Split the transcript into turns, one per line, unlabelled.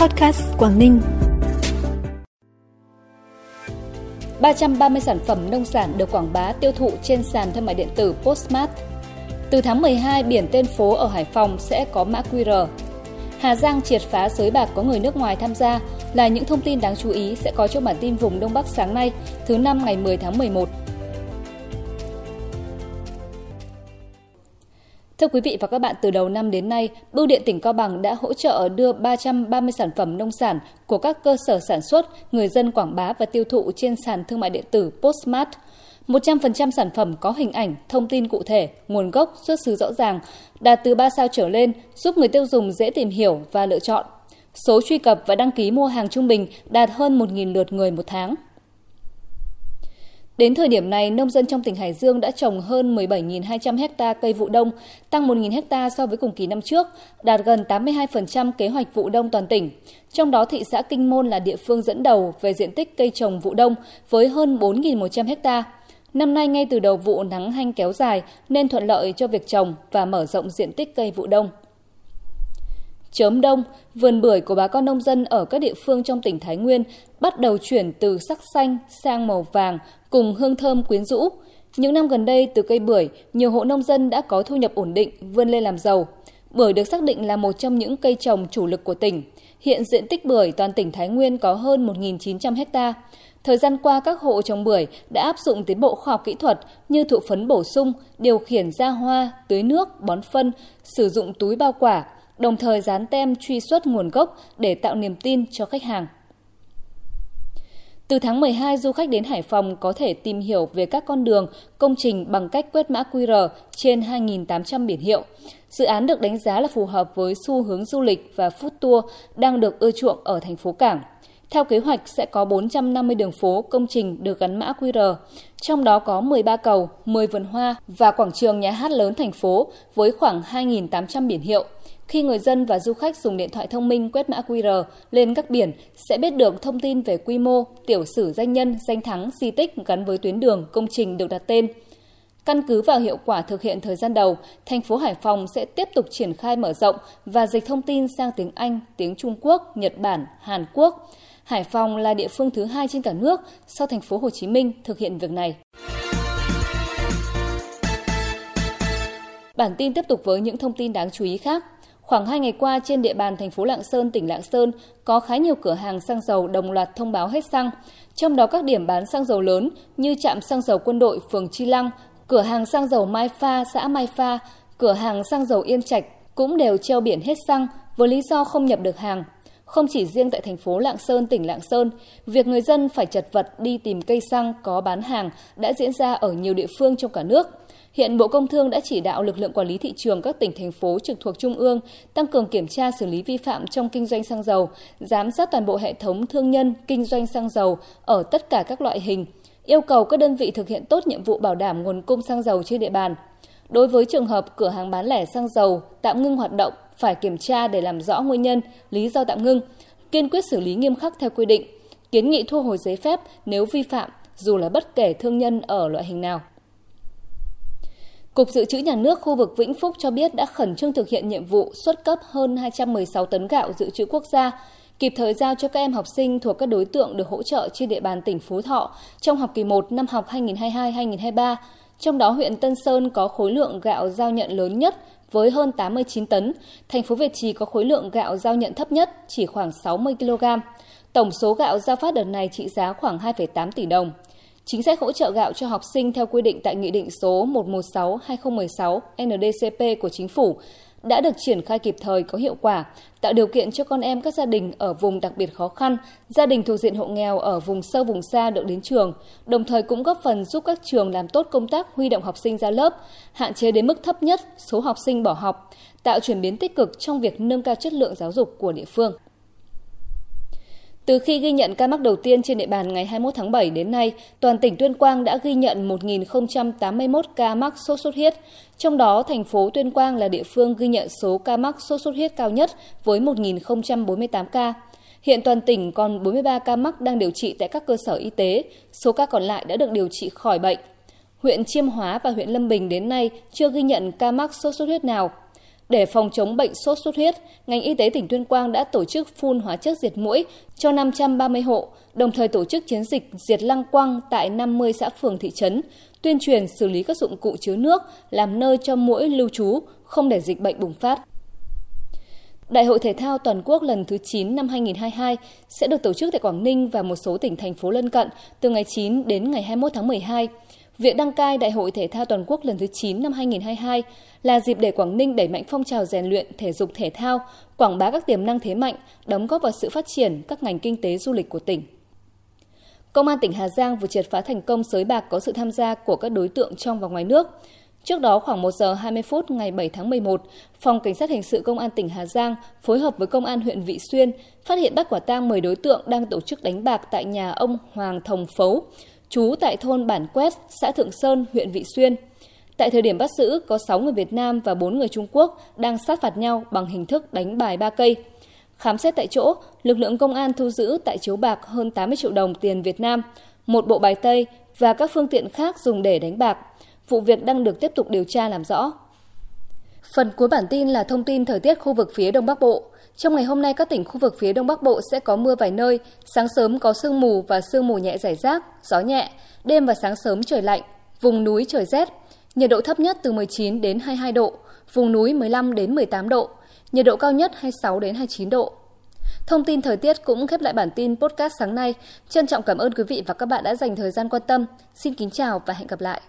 Podcast Quảng Ninh.
330 sản phẩm nông sản được quảng bá tiêu thụ trên sàn thương mại điện tử Postmart. Từ tháng 12, biển tên phố ở Hải Phòng sẽ có mã QR. Hà Giang triệt phá sới bạc có người nước ngoài tham gia là những thông tin đáng chú ý sẽ có trong bản tin vùng Đông Bắc sáng nay, thứ năm ngày 10 tháng 11. Thưa quý vị và các bạn, từ đầu năm đến nay, Bưu điện tỉnh Cao Bằng đã hỗ trợ đưa 330 sản phẩm nông sản của các cơ sở sản xuất, người dân quảng bá và tiêu thụ trên sàn thương mại điện tử Postmart. 100% sản phẩm có hình ảnh, thông tin cụ thể, nguồn gốc, xuất xứ rõ ràng, đạt từ 3 sao trở lên, giúp người tiêu dùng dễ tìm hiểu và lựa chọn. Số truy cập và đăng ký mua hàng trung bình đạt hơn 1.000 lượt người một tháng. Đến thời điểm này, nông dân trong tỉnh Hải Dương đã trồng hơn 17.200 ha cây vụ đông, tăng 1.000 ha so với cùng kỳ năm trước, đạt gần 82% kế hoạch vụ đông toàn tỉnh. Trong đó, thị xã Kinh Môn là địa phương dẫn đầu về diện tích cây trồng vụ đông với hơn 4.100 ha. Năm nay ngay từ đầu vụ nắng hanh kéo dài nên thuận lợi cho việc trồng và mở rộng diện tích cây vụ đông. Chớm đông, vườn bưởi của bà con nông dân ở các địa phương trong tỉnh Thái Nguyên bắt đầu chuyển từ sắc xanh sang màu vàng cùng hương thơm quyến rũ. Những năm gần đây, từ cây bưởi, nhiều hộ nông dân đã có thu nhập ổn định, vươn lên làm giàu. Bưởi được xác định là một trong những cây trồng chủ lực của tỉnh. Hiện diện tích bưởi toàn tỉnh Thái Nguyên có hơn 1.900 ha. Thời gian qua, các hộ trồng bưởi đã áp dụng tiến bộ khoa học kỹ thuật như thụ phấn bổ sung, điều khiển ra hoa, tưới nước, bón phân, sử dụng túi bao quả, đồng thời dán tem truy xuất nguồn gốc để tạo niềm tin cho khách hàng. Từ tháng 12, du khách đến Hải Phòng có thể tìm hiểu về các con đường, công trình bằng cách quét mã QR trên 2.800 biển hiệu. Dự án được đánh giá là phù hợp với xu hướng du lịch và food tour đang được ưa chuộng ở thành phố Cảng. Theo kế hoạch sẽ có 450 đường phố công trình được gắn mã QR, trong đó có 13 cầu, 10 vườn hoa và quảng trường nhà hát lớn thành phố với khoảng 2.800 biển hiệu. Khi người dân và du khách dùng điện thoại thông minh quét mã QR lên các biển sẽ biết được thông tin về quy mô, tiểu sử danh nhân, danh thắng, di tích gắn với tuyến đường, công trình được đặt tên. Căn cứ vào hiệu quả thực hiện thời gian đầu, thành phố Hải Phòng sẽ tiếp tục triển khai mở rộng và dịch thông tin sang tiếng Anh, tiếng Trung Quốc, Nhật Bản, Hàn Quốc. Hải Phòng là địa phương thứ hai trên cả nước sau thành phố Hồ Chí Minh thực hiện việc này. Bản tin tiếp tục với những thông tin đáng chú ý khác. Khoảng 2 ngày qua trên địa bàn thành phố Lạng Sơn, tỉnh Lạng Sơn có khá nhiều cửa hàng xăng dầu đồng loạt thông báo hết xăng. Trong đó các điểm bán xăng dầu lớn như trạm xăng dầu quân đội phường Chi Lăng, cửa hàng xăng dầu Mai Pha, xã Mai Pha, cửa hàng xăng dầu Yên Trạch cũng đều treo biển hết xăng với lý do không nhập được hàng. Không chỉ riêng tại thành phố Lạng Sơn, tỉnh Lạng Sơn, việc người dân phải chật vật đi tìm cây xăng có bán hàng đã diễn ra ở nhiều địa phương trong cả nước. Hiện Bộ Công Thương đã chỉ đạo lực lượng quản lý thị trường các tỉnh thành phố trực thuộc Trung ương tăng cường kiểm tra xử lý vi phạm trong kinh doanh xăng dầu, giám sát toàn bộ hệ thống thương nhân kinh doanh xăng dầu ở tất cả các loại hình, yêu cầu các đơn vị thực hiện tốt nhiệm vụ bảo đảm nguồn cung xăng dầu trên địa bàn. Đối với trường hợp cửa hàng bán lẻ xăng dầu tạm ngưng hoạt động phải kiểm tra để làm rõ nguyên nhân, lý do tạm ngưng, kiên quyết xử lý nghiêm khắc theo quy định, kiến nghị thu hồi giấy phép nếu vi phạm dù là bất kể thương nhân ở loại hình nào. Cục Dự trữ Nhà nước khu vực Vĩnh Phúc cho biết đã khẩn trương thực hiện nhiệm vụ xuất cấp hơn 216 tấn gạo dự trữ quốc gia, kịp thời giao cho các em học sinh thuộc các đối tượng được hỗ trợ trên địa bàn tỉnh Phú Thọ trong học kỳ 1 năm học 2022-2023. Trong đó huyện Tân Sơn có khối lượng gạo giao nhận lớn nhất với hơn 89 tấn, thành phố Việt Trì có khối lượng gạo giao nhận thấp nhất chỉ khoảng 60 kg. Tổng số gạo giao phát đợt này trị giá khoảng 2,8 tỷ đồng. Chính sách hỗ trợ gạo cho học sinh theo quy định tại Nghị định số 116-2016 NDCP của Chính phủ đã được triển khai kịp thời có hiệu quả, tạo điều kiện cho con em các gia đình ở vùng đặc biệt khó khăn, gia đình thuộc diện hộ nghèo ở vùng sâu vùng xa được đến trường, đồng thời cũng góp phần giúp các trường làm tốt công tác huy động học sinh ra lớp, hạn chế đến mức thấp nhất số học sinh bỏ học, tạo chuyển biến tích cực trong việc nâng cao chất lượng giáo dục của địa phương. Từ khi ghi nhận ca mắc đầu tiên trên địa bàn ngày 21 tháng 7 đến nay, toàn tỉnh Tuyên Quang đã ghi nhận 1.081 ca mắc sốt xuất huyết. Trong đó, thành phố Tuyên Quang là địa phương ghi nhận số ca mắc sốt xuất huyết cao nhất với 1.048 ca. Hiện toàn tỉnh còn 43 ca mắc đang điều trị tại các cơ sở y tế, số ca còn lại đã được điều trị khỏi bệnh. Huyện Chiêm Hóa và huyện Lâm Bình đến nay chưa ghi nhận ca mắc sốt xuất huyết nào. Để phòng chống bệnh sốt xuất huyết, ngành y tế tỉnh Tuyên Quang đã tổ chức phun hóa chất diệt mũi cho 530 hộ, đồng thời tổ chức chiến dịch diệt lăng quăng tại 50 xã phường thị trấn, tuyên truyền xử lý các dụng cụ chứa nước làm nơi cho mũi lưu trú, không để dịch bệnh bùng phát. Đại hội thể thao toàn quốc lần thứ 9 năm 2022 sẽ được tổ chức tại Quảng Ninh và một số tỉnh thành phố lân cận từ ngày 9 đến ngày 21 tháng 12. Việc đăng cai Đại hội Thể thao Toàn quốc lần thứ 9 năm 2022 là dịp để Quảng Ninh đẩy mạnh phong trào rèn luyện thể dục thể thao, quảng bá các tiềm năng thế mạnh, đóng góp vào sự phát triển các ngành kinh tế du lịch của tỉnh. Công an tỉnh Hà Giang vừa triệt phá thành công sới bạc có sự tham gia của các đối tượng trong và ngoài nước. Trước đó khoảng 1 giờ 20 phút ngày 7 tháng 11, Phòng Cảnh sát Hình sự Công an tỉnh Hà Giang phối hợp với Công an huyện Vị Xuyên phát hiện bắt quả tang 10 đối tượng đang tổ chức đánh bạc tại nhà ông Hoàng Thồng Phấu, trú tại thôn Bản Quét, xã Thượng Sơn, huyện Vị Xuyên. Tại thời điểm bắt giữ, có 6 người Việt Nam và 4 người Trung Quốc đang sát phạt nhau bằng hình thức đánh bài ba cây. Khám xét tại chỗ, lực lượng công an thu giữ tại chiếu bạc hơn 80 triệu đồng tiền Việt Nam, một bộ bài Tây và các phương tiện khác dùng để đánh bạc. Vụ việc đang được tiếp tục điều tra làm rõ. Phần cuối bản tin là thông tin thời tiết khu vực phía Đông Bắc Bộ. Trong ngày hôm nay, các tỉnh khu vực phía Đông Bắc Bộ sẽ có mưa vài nơi, sáng sớm có sương mù và sương mù nhẹ rải rác, gió nhẹ, đêm và sáng sớm trời lạnh, vùng núi trời rét, nhiệt độ thấp nhất từ 19 đến 22 độ, vùng núi 15 đến 18 độ, nhiệt độ cao nhất 26 đến 29 độ. Thông tin thời tiết cũng khép lại bản tin podcast sáng nay. Trân trọng cảm ơn quý vị và các bạn đã dành thời gian quan tâm. Xin kính chào và hẹn gặp lại.